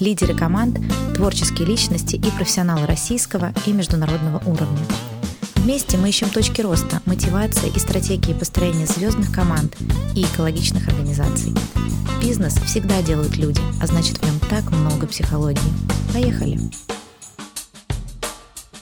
лидеры команд, творческие личности и профессионалы российского и международного уровня. Вместе мы ищем точки роста, мотивации и стратегии построения звездных команд и экологичных организаций. Бизнес всегда делают люди, а значит в нем так много психологии. Поехали!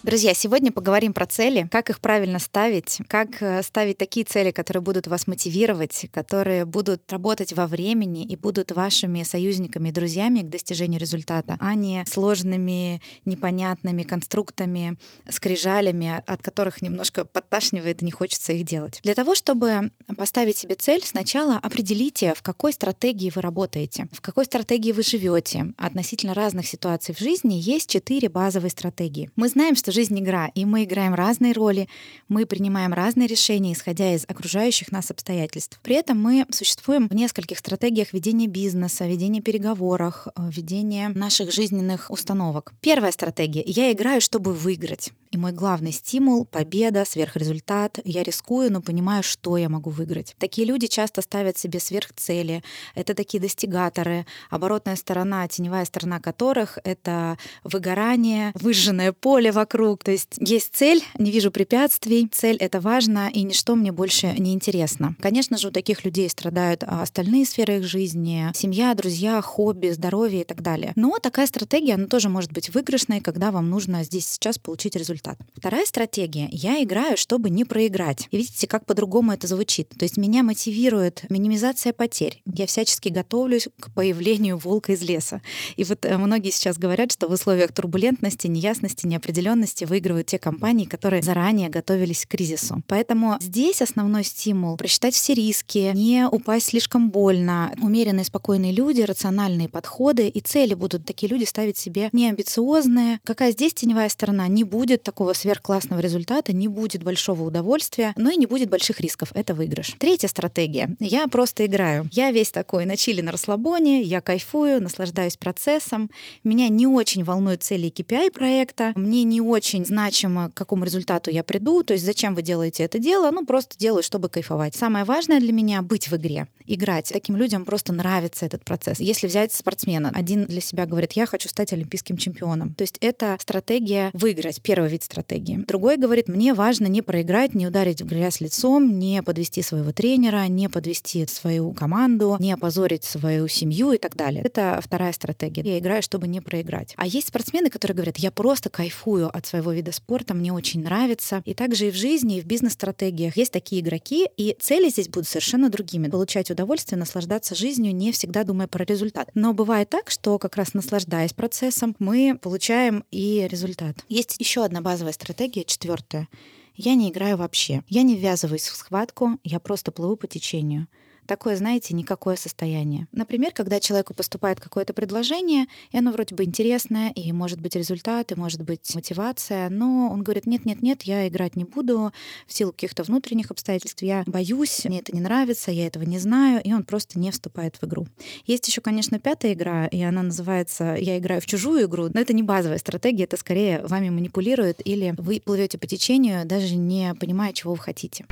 Друзья, сегодня поговорим про цели, как их правильно ставить, как э, ставить такие цели, которые будут вас мотивировать, которые будут работать во времени и будут вашими союзниками и друзьями к достижению результата, а не сложными, непонятными конструктами, скрижалями, от которых немножко подташнивает и не хочется их делать. Для того, чтобы поставить себе цель, сначала определите, в какой стратегии вы работаете, в какой стратегии вы живете. Относительно разных ситуаций в жизни есть четыре базовые стратегии. Мы знаем, что жизнь игра, и мы играем разные роли, мы принимаем разные решения, исходя из окружающих нас обстоятельств. При этом мы существуем в нескольких стратегиях ведения бизнеса, ведения переговоров, э, ведения наших жизненных установок. Первая стратегия — я играю, чтобы выиграть. И мой главный стимул — победа, сверхрезультат. Я рискую, но понимаю, что я могу выиграть. Такие люди часто ставят себе сверхцели. Это такие достигаторы, оборотная сторона, теневая сторона которых — это выгорание, выжженное поле вокруг. То есть есть цель, не вижу препятствий, цель — это важно, и ничто мне больше не интересно. Конечно же, у таких людей страдают а, остальные сферы их жизни, семья, друзья, хобби, здоровье и так далее. Но такая стратегия, она тоже может быть выигрышной, когда вам нужно здесь сейчас получить результат результат. Вторая стратегия. Я играю, чтобы не проиграть. И видите, как по-другому это звучит. То есть меня мотивирует минимизация потерь. Я всячески готовлюсь к появлению волка из леса. И вот э, многие сейчас говорят, что в условиях турбулентности, неясности, неопределенности выигрывают те компании, которые заранее готовились к кризису. Поэтому здесь основной стимул — просчитать все риски, не упасть слишком больно. Умеренные, спокойные люди, рациональные подходы и цели будут такие люди ставить себе неамбициозные. Какая здесь теневая сторона? Не будет такого сверхклассного результата, не будет большого удовольствия, но и не будет больших рисков. Это выигрыш. Третья стратегия. Я просто играю. Я весь такой на чили, на расслабоне, я кайфую, наслаждаюсь процессом. Меня не очень волнуют цели KPI проекта. Мне не очень значимо, к какому результату я приду. То есть зачем вы делаете это дело? Ну, просто делаю, чтобы кайфовать. Самое важное для меня — быть в игре, играть. Таким людям просто нравится этот процесс. Если взять спортсмена, один для себя говорит, я хочу стать олимпийским чемпионом. То есть это стратегия выиграть. Первый вид стратегии. Другой говорит, мне важно не проиграть, не ударить в грязь лицом, не подвести своего тренера, не подвести свою команду, не опозорить свою семью и так далее. Это вторая стратегия. Я играю, чтобы не проиграть. А есть спортсмены, которые говорят, я просто кайфую от своего вида спорта, мне очень нравится. И также и в жизни, и в бизнес-стратегиях есть такие игроки, и цели здесь будут совершенно другими. Получать удовольствие, наслаждаться жизнью, не всегда думая про результат. Но бывает так, что как раз наслаждаясь процессом, мы получаем и результат. Есть еще одна базовая стратегия, четвертая. Я не играю вообще. Я не ввязываюсь в схватку, я просто плыву по течению такое, знаете, никакое состояние. Например, когда человеку поступает какое-то предложение, и оно вроде бы интересное, и может быть результат, и может быть мотивация, но он говорит, нет-нет-нет, я играть не буду в силу каких-то внутренних обстоятельств, я боюсь, мне это не нравится, я этого не знаю, и он просто не вступает в игру. Есть еще, конечно, пятая игра, и она называется «Я играю в чужую игру», но это не базовая стратегия, это скорее вами манипулирует, или вы плывете по течению, даже не понимая, чего вы хотите.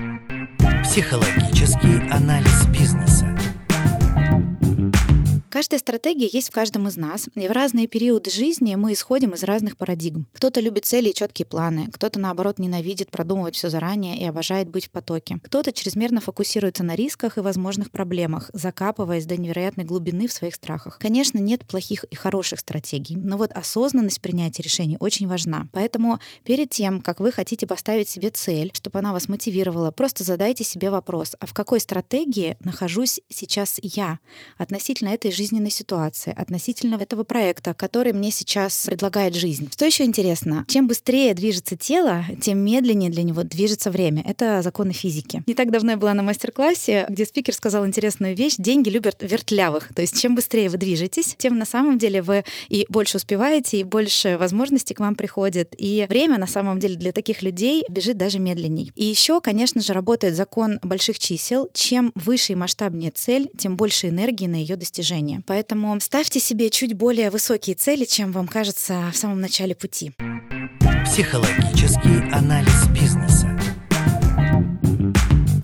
Психологический анализ бизнеса. Каждая стратегия есть в каждом из нас, и в разные периоды жизни мы исходим из разных парадигм. Кто-то любит цели и четкие планы, кто-то, наоборот, ненавидит продумывать все заранее и обожает быть в потоке. Кто-то чрезмерно фокусируется на рисках и возможных проблемах, закапываясь до невероятной глубины в своих страхах. Конечно, нет плохих и хороших стратегий, но вот осознанность принятия решений очень важна. Поэтому перед тем, как вы хотите поставить себе цель, чтобы она вас мотивировала, просто задайте себе вопрос, а в какой стратегии нахожусь сейчас я относительно этой жизненной ситуации, относительно этого проекта, который мне сейчас предлагает жизнь. Что еще интересно? Чем быстрее движется тело, тем медленнее для него движется время. Это законы физики. Не так давно я была на мастер-классе, где спикер сказал интересную вещь. Деньги любят вертлявых. То есть чем быстрее вы движетесь, тем на самом деле вы и больше успеваете, и больше возможностей к вам приходит. И время на самом деле для таких людей бежит даже медленней. И еще, конечно же, работает закон больших чисел. Чем выше и масштабнее цель, тем больше энергии на ее достижение. Поэтому ставьте себе чуть более высокие цели, чем вам кажется в самом начале пути. Психологический анализ бизнеса.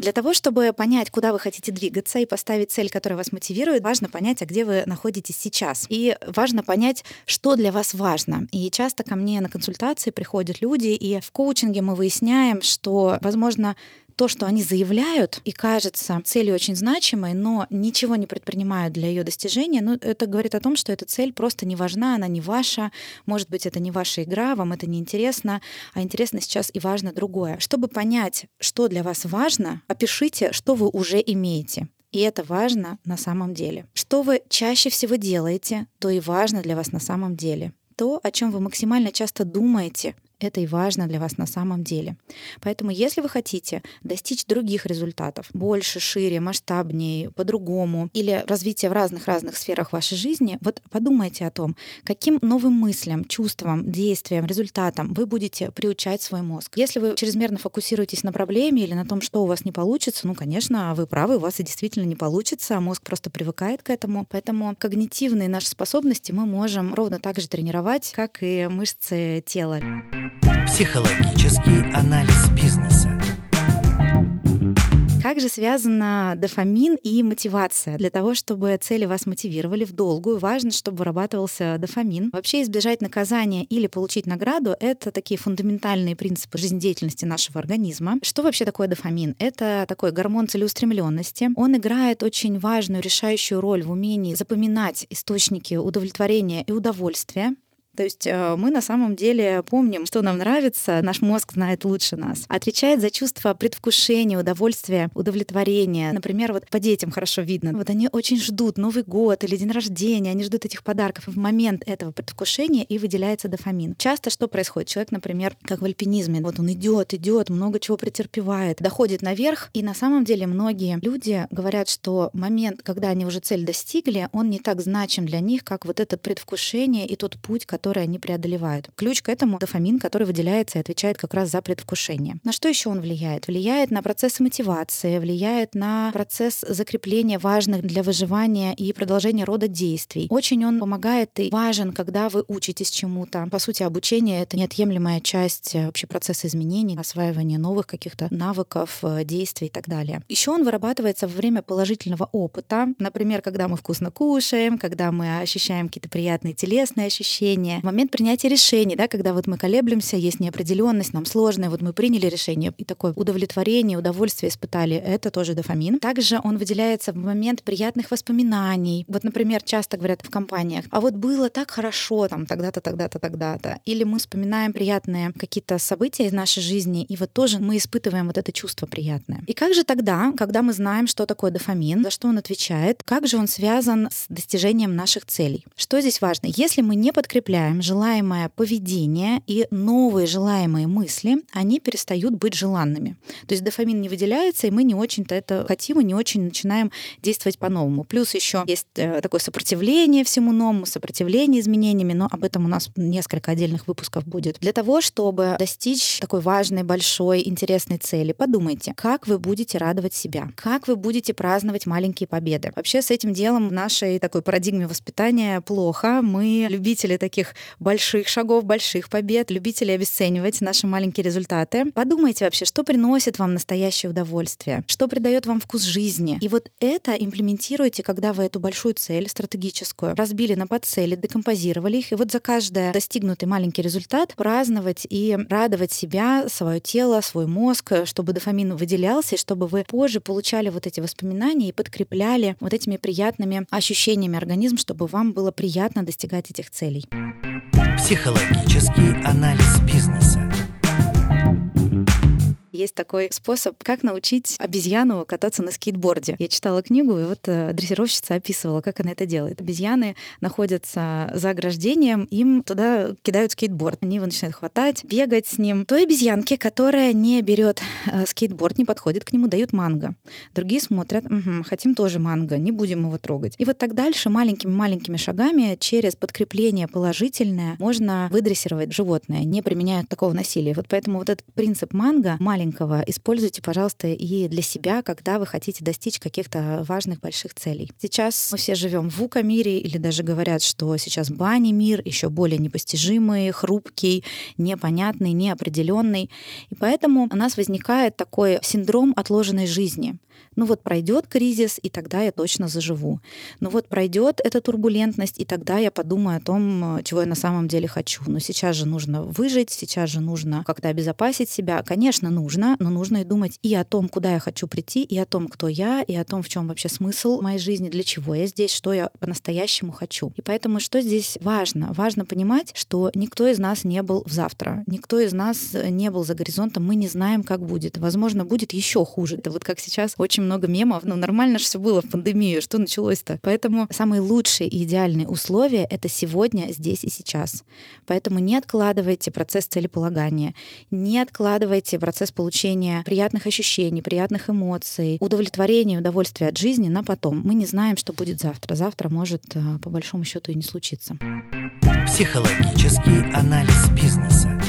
Для того, чтобы понять, куда вы хотите двигаться и поставить цель, которая вас мотивирует, важно понять, а где вы находитесь сейчас. И важно понять, что для вас важно. И часто ко мне на консультации приходят люди, и в коучинге мы выясняем, что, возможно, то, что они заявляют и кажется целью очень значимой, но ничего не предпринимают для ее достижения, ну, это говорит о том, что эта цель просто не важна, она не ваша, может быть, это не ваша игра, вам это не интересно, а интересно сейчас и важно другое. Чтобы понять, что для вас важно, опишите, что вы уже имеете. И это важно на самом деле. Что вы чаще всего делаете, то и важно для вас на самом деле. То, о чем вы максимально часто думаете, это и важно для вас на самом деле. Поэтому, если вы хотите достичь других результатов, больше, шире, масштабнее, по-другому, или развития в разных-разных сферах вашей жизни, вот подумайте о том, каким новым мыслям, чувствам, действиям, результатам вы будете приучать свой мозг. Если вы чрезмерно фокусируетесь на проблеме или на том, что у вас не получится, ну, конечно, вы правы, у вас и действительно не получится, а мозг просто привыкает к этому. Поэтому когнитивные наши способности мы можем ровно так же тренировать, как и мышцы тела. Психологический анализ бизнеса. Как же связана дофамин и мотивация? Для того, чтобы цели вас мотивировали в долгую, важно, чтобы вырабатывался дофамин. Вообще избежать наказания или получить награду — это такие фундаментальные принципы жизнедеятельности нашего организма. Что вообще такое дофамин? Это такой гормон целеустремленности. Он играет очень важную, решающую роль в умении запоминать источники удовлетворения и удовольствия. То есть э, мы на самом деле помним, что нам нравится, наш мозг знает лучше нас. Отвечает за чувство предвкушения, удовольствия, удовлетворения. Например, вот по детям хорошо видно. Вот они очень ждут Новый год или день рождения, они ждут этих подарков. В момент этого предвкушения и выделяется дофамин. Часто что происходит? Человек, например, как в альпинизме, вот он идет, идет, много чего претерпевает, доходит наверх, и на самом деле многие люди говорят, что момент, когда они уже цель достигли, он не так значим для них, как вот это предвкушение и тот путь, который которые они преодолевают. Ключ к этому — дофамин, который выделяется и отвечает как раз за предвкушение. На что еще он влияет? Влияет на процессы мотивации, влияет на процесс закрепления важных для выживания и продолжения рода действий. Очень он помогает и важен, когда вы учитесь чему-то. По сути, обучение — это неотъемлемая часть э, вообще процесса изменений, осваивания новых каких-то навыков, э, действий и так далее. Еще он вырабатывается во время положительного опыта. Например, когда мы вкусно кушаем, когда мы ощущаем какие-то приятные телесные ощущения, решения, момент принятия решений, да, когда вот мы колеблемся, есть неопределенность, нам сложно, вот мы приняли решение, и такое удовлетворение, удовольствие испытали, это тоже дофамин. Также он выделяется в момент приятных воспоминаний. Вот, например, часто говорят в компаниях, а вот было так хорошо там тогда-то, тогда-то, тогда-то. Или мы вспоминаем приятные какие-то события из нашей жизни, и вот тоже мы испытываем вот это чувство приятное. И как же тогда, когда мы знаем, что такое дофамин, за что он отвечает, как же он связан с достижением наших целей? Что здесь важно? Если мы не подкрепляем подавляем желаемое поведение и новые желаемые мысли, они перестают быть желанными. То есть дофамин не выделяется, и мы не очень-то это хотим и не очень начинаем действовать по-новому. Плюс еще есть э, такое сопротивление всему новому, сопротивление изменениями, но об этом у нас несколько отдельных выпусков будет. Для того, чтобы достичь такой важной, большой, интересной цели, подумайте, как вы будете радовать себя, как вы будете праздновать маленькие победы. Вообще с этим делом в нашей такой парадигме воспитания плохо. Мы любители таких больших шагов, больших побед, любители обесценивать наши маленькие результаты. Подумайте вообще, что приносит вам настоящее удовольствие, что придает вам вкус жизни. И вот это имплементируйте, когда вы эту большую цель стратегическую разбили на подцели, декомпозировали их, и вот за каждый достигнутый маленький результат праздновать и радовать себя, свое тело, свой мозг, чтобы дофамин выделялся, и чтобы вы позже получали вот эти воспоминания и подкрепляли вот этими приятными ощущениями организм, чтобы вам было приятно достигать этих целей. Психологический анализ бизнеса. Есть такой способ, как научить обезьяну кататься на скейтборде. Я читала книгу, и вот э, дрессировщица описывала, как она это делает. Обезьяны находятся за ограждением, им туда кидают скейтборд. Они его начинают хватать, бегать с ним. Той обезьянке, которая не берет э, скейтборд, не подходит к нему, дают манго. Другие смотрят, угу, хотим тоже манго, не будем его трогать. И вот так дальше маленькими-маленькими шагами через подкрепление положительное можно выдрессировать животное, не применяя такого насилия. Вот поэтому вот этот принцип манго маленький маленького используйте, пожалуйста, и для себя, когда вы хотите достичь каких-то важных больших целей. Сейчас мы все живем в ВУКа-мире, или даже говорят, что сейчас бани мир еще более непостижимый, хрупкий, непонятный, неопределенный. И поэтому у нас возникает такой синдром отложенной жизни — ну вот пройдет кризис, и тогда я точно заживу. Ну вот пройдет эта турбулентность, и тогда я подумаю о том, чего я на самом деле хочу. Но сейчас же нужно выжить, сейчас же нужно как-то обезопасить себя. Конечно, нужно, но нужно и думать и о том, куда я хочу прийти, и о том, кто я, и о том, в чем вообще смысл моей жизни, для чего я здесь, что я по-настоящему хочу. И поэтому что здесь важно? Важно понимать, что никто из нас не был в завтра, никто из нас не был за горизонтом, мы не знаем, как будет. Возможно, будет еще хуже. Это вот как сейчас очень много мемов. Ну, нормально же все было в пандемию. Что началось-то? Поэтому самые лучшие и идеальные условия — это сегодня, здесь и сейчас. Поэтому не откладывайте процесс целеполагания, не откладывайте процесс получения приятных ощущений, приятных эмоций, удовлетворения, удовольствия от жизни на потом. Мы не знаем, что будет завтра. Завтра может, э, по большому счету, и не случиться. Психологический анализ бизнеса.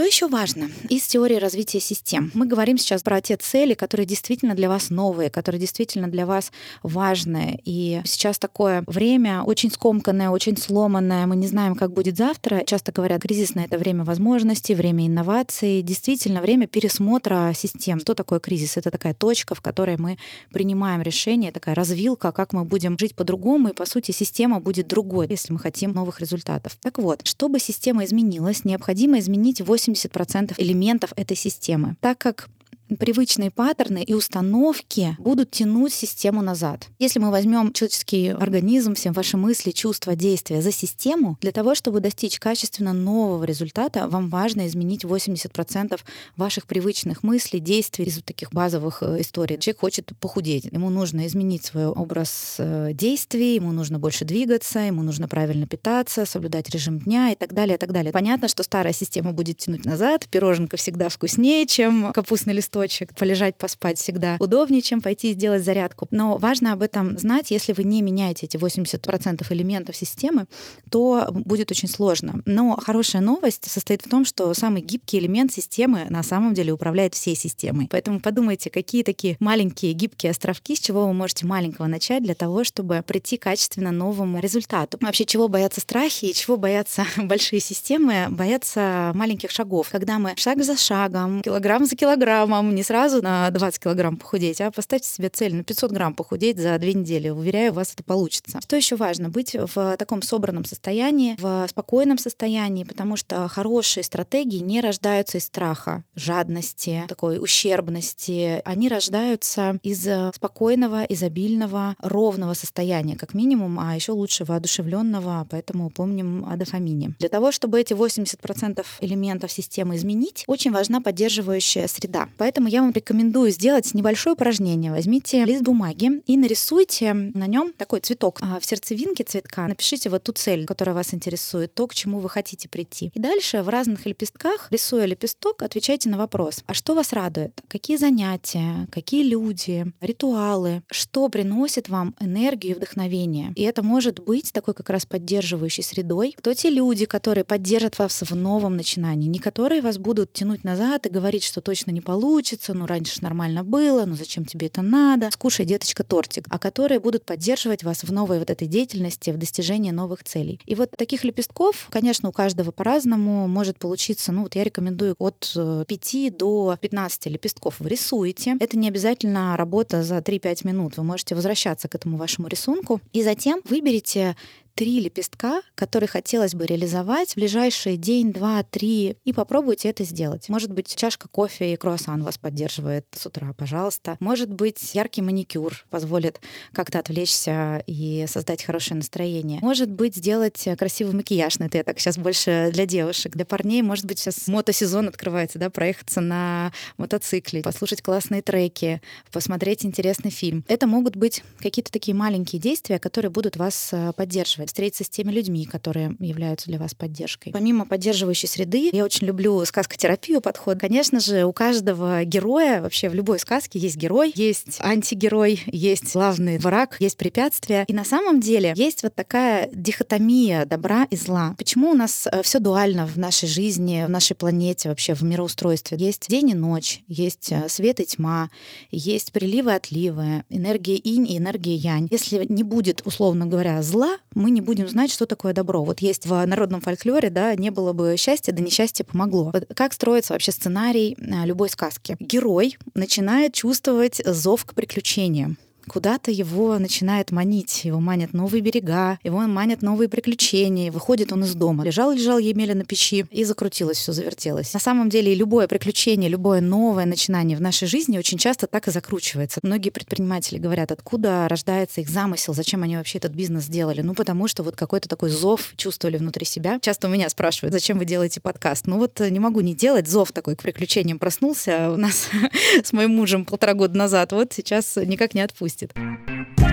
Что еще важно из теории развития систем? Мы говорим сейчас про те цели, которые действительно для вас новые, которые действительно для вас важные. И сейчас такое время очень скомканное, очень сломанное. Мы не знаем, как будет завтра. Часто говорят, кризисное — это время возможностей, время инноваций. Действительно, время пересмотра систем. Что такое кризис? Это такая точка, в которой мы принимаем решение, такая развилка, как мы будем жить по-другому, и, по сути, система будет другой, если мы хотим новых результатов. Так вот, чтобы система изменилась, необходимо изменить 8 80% элементов этой системы. Так как привычные паттерны и установки будут тянуть систему назад. Если мы возьмем человеческий организм, все ваши мысли, чувства, действия за систему, для того, чтобы достичь качественно нового результата, вам важно изменить 80% ваших привычных мыслей, действий из вот таких базовых э, историй. Человек хочет похудеть, ему нужно изменить свой образ э, действий, ему нужно больше двигаться, ему нужно правильно питаться, соблюдать режим дня и так далее, и так далее. Понятно, что старая система будет тянуть назад, пироженка всегда вкуснее, чем капустный листок, листочек, полежать, поспать всегда удобнее, чем пойти сделать зарядку. Но важно об этом знать, если вы не меняете эти 80% элементов системы, то будет очень сложно. Но хорошая новость состоит в том, что самый гибкий элемент системы на самом деле управляет всей системой. Поэтому подумайте, какие такие маленькие гибкие островки, с чего вы можете маленького начать для того, чтобы прийти качественно новому результату. Вообще, чего боятся страхи и чего боятся большие системы? Боятся маленьких шагов. Когда мы шаг за шагом, килограмм за килограммом, не сразу на 20 килограмм похудеть, а поставьте себе цель на 500 грамм похудеть за две недели. Уверяю, у вас это получится. Что еще важно? Быть в таком собранном состоянии, в спокойном состоянии, потому что хорошие стратегии не рождаются из страха, жадности, такой ущербности. Они рождаются из спокойного, изобильного, ровного состояния, как минимум, а еще лучше воодушевленного, поэтому помним о дофамине. Для того, чтобы эти 80% элементов системы изменить, очень важна поддерживающая среда. Поэтому Поэтому я вам рекомендую сделать небольшое упражнение. Возьмите лист бумаги и нарисуйте на нем такой цветок. А в сердцевинке цветка напишите вот ту цель, которая вас интересует, то, к чему вы хотите прийти. И дальше в разных лепестках, рисуя лепесток, отвечайте на вопрос. А что вас радует? Какие занятия? Какие люди? Ритуалы? Что приносит вам энергию и вдохновение? И это может быть такой как раз поддерживающей средой. Кто те люди, которые поддержат вас в новом начинании? Не которые вас будут тянуть назад и говорить, что точно не получится, получится, ну раньше нормально было, ну зачем тебе это надо, скушай, деточка, тортик, а которые будут поддерживать вас в новой вот этой деятельности, в достижении новых целей. И вот таких лепестков, конечно, у каждого по-разному может получиться, ну вот я рекомендую от 5 э, до 15 лепестков вы рисуете. Это не обязательно работа за 3-5 минут. Вы можете возвращаться к этому вашему рисунку. И затем выберите три лепестка, которые хотелось бы реализовать в ближайшие день, два, три, и попробуйте это сделать. Может быть, чашка кофе и круассан вас поддерживает с утра, пожалуйста. Может быть, яркий маникюр позволит как-то отвлечься и создать хорошее настроение. Может быть, сделать красивый макияж, но это так сейчас больше для девушек. Для парней, может быть, сейчас мотосезон открывается, да, проехаться на мотоцикле, послушать классные треки, посмотреть интересный фильм. Это могут быть какие-то такие маленькие действия, которые будут вас э, поддерживать встретиться с теми людьми, которые являются для вас поддержкой. Помимо поддерживающей среды, я очень люблю сказкотерапию подход. Конечно же, у каждого героя, вообще в любой сказке есть герой, есть антигерой, есть главный враг, есть препятствия. И на самом деле есть вот такая дихотомия добра и зла. Почему у нас э, все дуально в нашей жизни, в нашей планете, вообще в мироустройстве? Есть день и ночь, есть э, свет и тьма, есть приливы и отливы, энергия инь и энергия янь. Если не будет, условно говоря, зла, мы не будем знать, что такое добро. Вот есть в народном фольклоре, да, не было бы счастья, да несчастье помогло. Вот как строится вообще сценарий а, любой сказки? Герой начинает чувствовать зов к приключениям куда-то его начинает манить. Его манят новые берега, его манят новые приключения. Выходит он из дома. Лежал-лежал Емеля на печи, и закрутилось, все завертелось. На самом деле любое приключение, любое новое начинание в нашей жизни очень часто так и закручивается. Многие предприниматели говорят, откуда рождается их замысел, зачем они вообще этот бизнес сделали. Ну, потому что вот какой-то такой зов чувствовали внутри себя. Часто у меня спрашивают, зачем вы делаете подкаст? Ну вот не могу не делать. Зов такой к приключениям проснулся у нас с моим мужем полтора года назад. Вот сейчас никак не отпустит отпустит.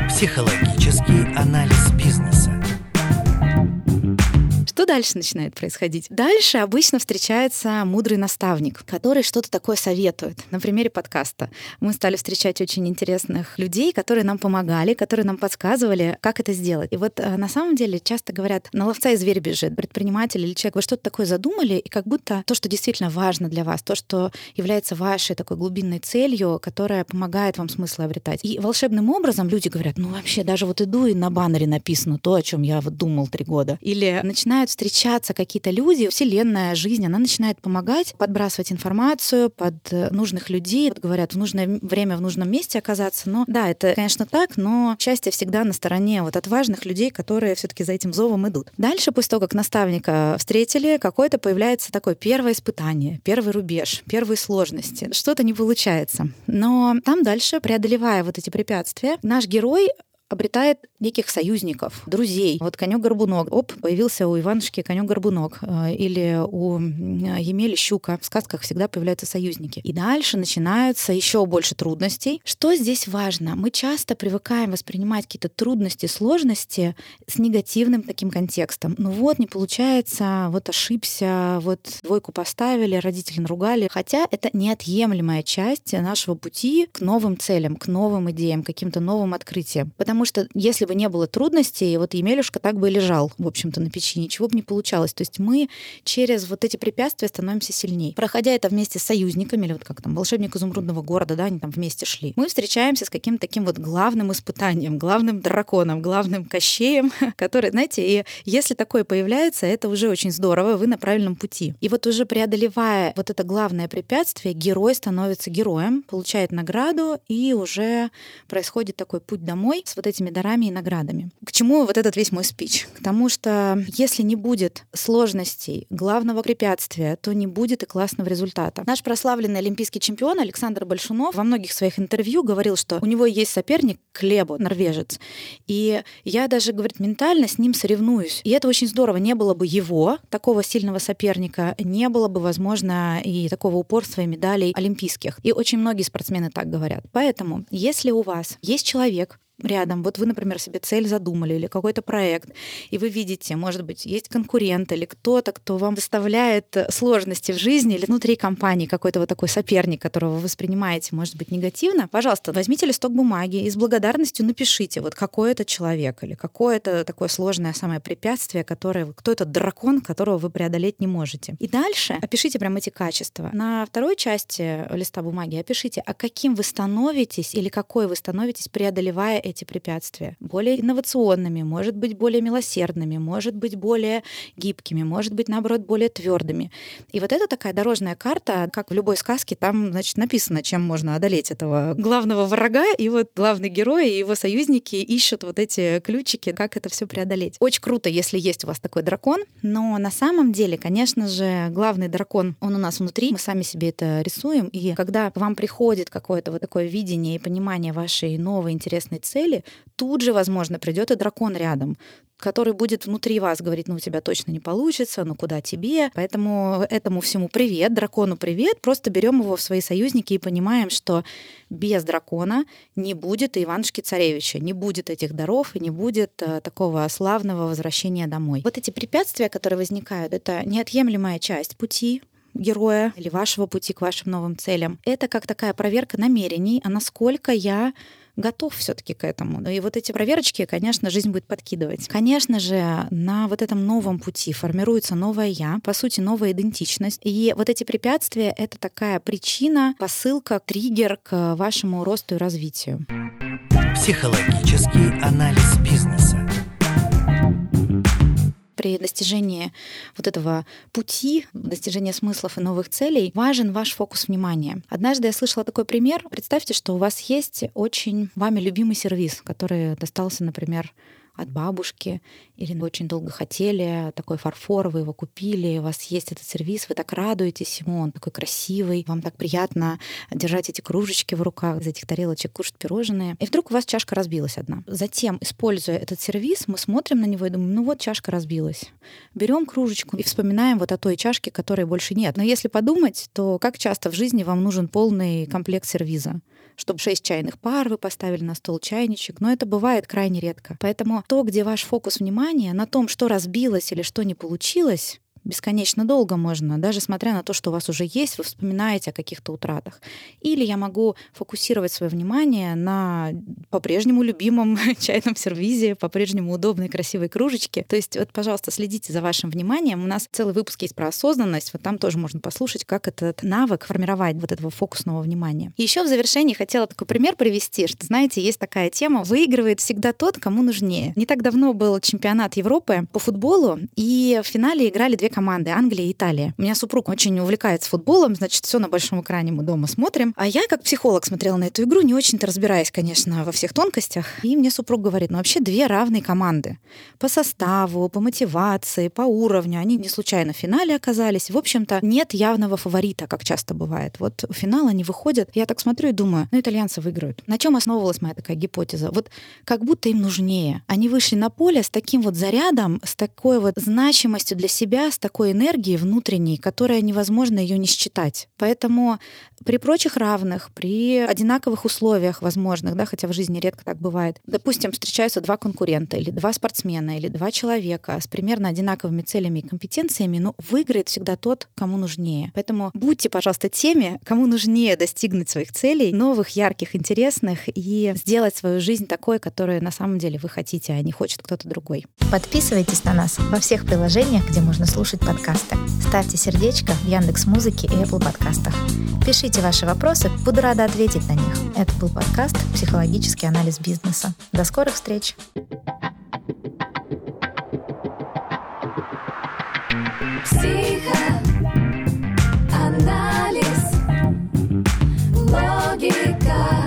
Психологический анализ бизнеса. Что дальше начинает происходить? Дальше обычно встречается мудрый наставник, который что-то такое советует. На примере подкаста мы стали встречать очень интересных людей, которые нам помогали, которые нам подсказывали, как это сделать. И вот э, на самом деле часто говорят, на ловца и зверь бежит, предприниматель или человек, вы что-то такое задумали, и как будто то, что действительно важно для вас, то, что является вашей такой глубинной целью, которая помогает вам смысл обретать. И волшебным образом люди говорят, ну вообще даже вот иду и на баннере написано то, о чем я вот думал три года. Или начинают начинают встречаться какие-то люди, вселенная, жизнь, она начинает помогать, подбрасывать информацию под э, нужных людей. Говорят, в нужное время в нужном месте оказаться. Но да, это, конечно, так, но счастье всегда на стороне вот отважных людей, которые все-таки за этим зовом идут. Дальше, после того, как наставника встретили, какое-то появляется такое первое испытание, первый рубеж, первые сложности. Что-то не получается. Но там дальше, преодолевая вот эти препятствия, наш герой обретает неких союзников, друзей. Вот конек-горбунок. Оп, появился у Иванушки конек-горбунок. Э, или у Емели щука. В сказках всегда появляются союзники. И дальше начинаются еще больше трудностей. Что здесь важно? Мы часто привыкаем воспринимать какие-то трудности, сложности с негативным таким контекстом. Ну вот, не получается, вот ошибся, вот двойку поставили, родители наругали. Хотя это неотъемлемая часть нашего пути к новым целям, к новым идеям, каким-то новым открытиям. Потому потому что если бы не было трудностей, вот Емелюшка так бы и лежал, в общем-то, на печи, ничего бы не получалось. То есть мы через вот эти препятствия становимся сильнее. Проходя это вместе с союзниками, или вот как там, волшебник изумрудного города, да, они там вместе шли, мы встречаемся с каким-то таким вот главным испытанием, главным драконом, главным кощеем, который, знаете, и если такое появляется, это уже очень здорово, вы на правильном пути. И вот уже преодолевая вот это главное препятствие, герой становится героем, получает награду, и уже происходит такой путь домой с вот этими дарами и наградами. К чему вот этот весь мой спич? К тому, что если не будет сложностей, главного препятствия, то не будет и классного результата. Наш прославленный олимпийский чемпион Александр Большунов во многих своих интервью говорил, что у него есть соперник Клебо, норвежец. И я даже, говорит, ментально с ним соревнуюсь. И это очень здорово. Не было бы его, такого сильного соперника, не было бы, возможно, и такого упорства и медалей олимпийских. И очень многие спортсмены так говорят. Поэтому, если у вас есть человек, рядом. Вот вы, например, себе цель задумали или какой-то проект, и вы видите, может быть, есть конкурент или кто-то, кто вам доставляет сложности в жизни или внутри компании какой-то вот такой соперник, которого вы воспринимаете, может быть, негативно, пожалуйста, возьмите листок бумаги и с благодарностью напишите, вот какой это человек или какое это такое сложное самое препятствие, которое, кто этот дракон, которого вы преодолеть не можете. И дальше опишите прям эти качества. На второй части листа бумаги опишите, а каким вы становитесь или какой вы становитесь, преодолевая эти препятствия. Более инновационными, может быть, более милосердными, может быть, более гибкими, может быть, наоборот, более твердыми. И вот это такая дорожная карта, как в любой сказке, там, значит, написано, чем можно одолеть этого главного врага, и вот главный герой и его союзники ищут вот эти ключики, как это все преодолеть. Очень круто, если есть у вас такой дракон, но на самом деле, конечно же, главный дракон, он у нас внутри, мы сами себе это рисуем, и когда вам приходит какое-то вот такое видение и понимание вашей новой интересной цели, тут же, возможно, придет и дракон рядом который будет внутри вас говорить, ну, у тебя точно не получится, ну, куда тебе. Поэтому этому всему привет, дракону привет. Просто берем его в свои союзники и понимаем, что без дракона не будет Иванушки-царевича, не будет этих даров и не будет э, такого славного возвращения домой. Вот эти препятствия, которые возникают, это неотъемлемая часть пути героя или вашего пути к вашим новым целям. Это как такая проверка намерений, а насколько я готов все-таки к этому. И вот эти проверочки, конечно, жизнь будет подкидывать. Конечно же, на вот этом новом пути формируется новое я, по сути, новая идентичность. И вот эти препятствия — это такая причина, посылка, триггер к вашему росту и развитию. Психологический анализ бизнеса при достижении вот этого пути, достижения смыслов и новых целей важен ваш фокус внимания. Однажды я слышала такой пример. Представьте, что у вас есть очень вами любимый сервис, который достался, например, от бабушки, или очень долго хотели, такой фарфор, вы его купили, у вас есть этот сервис, вы так радуетесь ему, он такой красивый, вам так приятно держать эти кружечки в руках, из этих тарелочек кушать пирожные. И вдруг у вас чашка разбилась одна. Затем, используя этот сервис, мы смотрим на него и думаем, ну вот чашка разбилась. Берем кружечку и вспоминаем вот о той чашке, которой больше нет. Но если подумать, то как часто в жизни вам нужен полный комплект сервиза? Чтобы шесть чайных пар вы поставили на стол чайничек, но это бывает крайне редко. Поэтому то, где ваш фокус внимания на том, что разбилось или что не получилось, бесконечно долго можно, даже смотря на то, что у вас уже есть, вы вспоминаете о каких-то утратах. Или я могу фокусировать свое внимание на по-прежнему любимом чайном сервизе, по-прежнему удобной красивой кружечке. То есть вот, пожалуйста, следите за вашим вниманием. У нас целый выпуск есть про осознанность, вот там тоже можно послушать, как этот навык формировать вот этого фокусного внимания. Еще в завершении хотела такой пример привести, что, знаете, есть такая тема, выигрывает всегда тот, кому нужнее. Не так давно был чемпионат Европы по футболу, и в финале играли две команды Англия и Италия. У меня супруг очень увлекается футболом, значит, все на большом экране мы дома смотрим. А я, как психолог, смотрела на эту игру, не очень-то разбираясь, конечно, во всех тонкостях. И мне супруг говорит, ну вообще две равные команды. По составу, по мотивации, по уровню. Они не случайно в финале оказались. В общем-то, нет явного фаворита, как часто бывает. Вот в финал они выходят. Я так смотрю и думаю, ну итальянцы выиграют. На чем основывалась моя такая гипотеза? Вот как будто им нужнее. Они вышли на поле с таким вот зарядом, с такой вот значимостью для себя, с такой энергии внутренней, которая невозможно ее не считать. Поэтому при прочих равных, при одинаковых условиях возможных, да, хотя в жизни редко так бывает, допустим, встречаются два конкурента или два спортсмена или два человека с примерно одинаковыми целями и компетенциями, но выиграет всегда тот, кому нужнее. Поэтому будьте, пожалуйста, теми, кому нужнее достигнуть своих целей, новых, ярких, интересных и сделать свою жизнь такой, которую на самом деле вы хотите, а не хочет кто-то другой. Подписывайтесь на нас во всех приложениях, где можно слушать слушать подкасты. Ставьте сердечко в Яндекс Музыке и Apple подкастах. Пишите ваши вопросы, буду рада ответить на них. Это был подкаст «Психологический анализ бизнеса». До скорых встреч! Психоанализ, логика,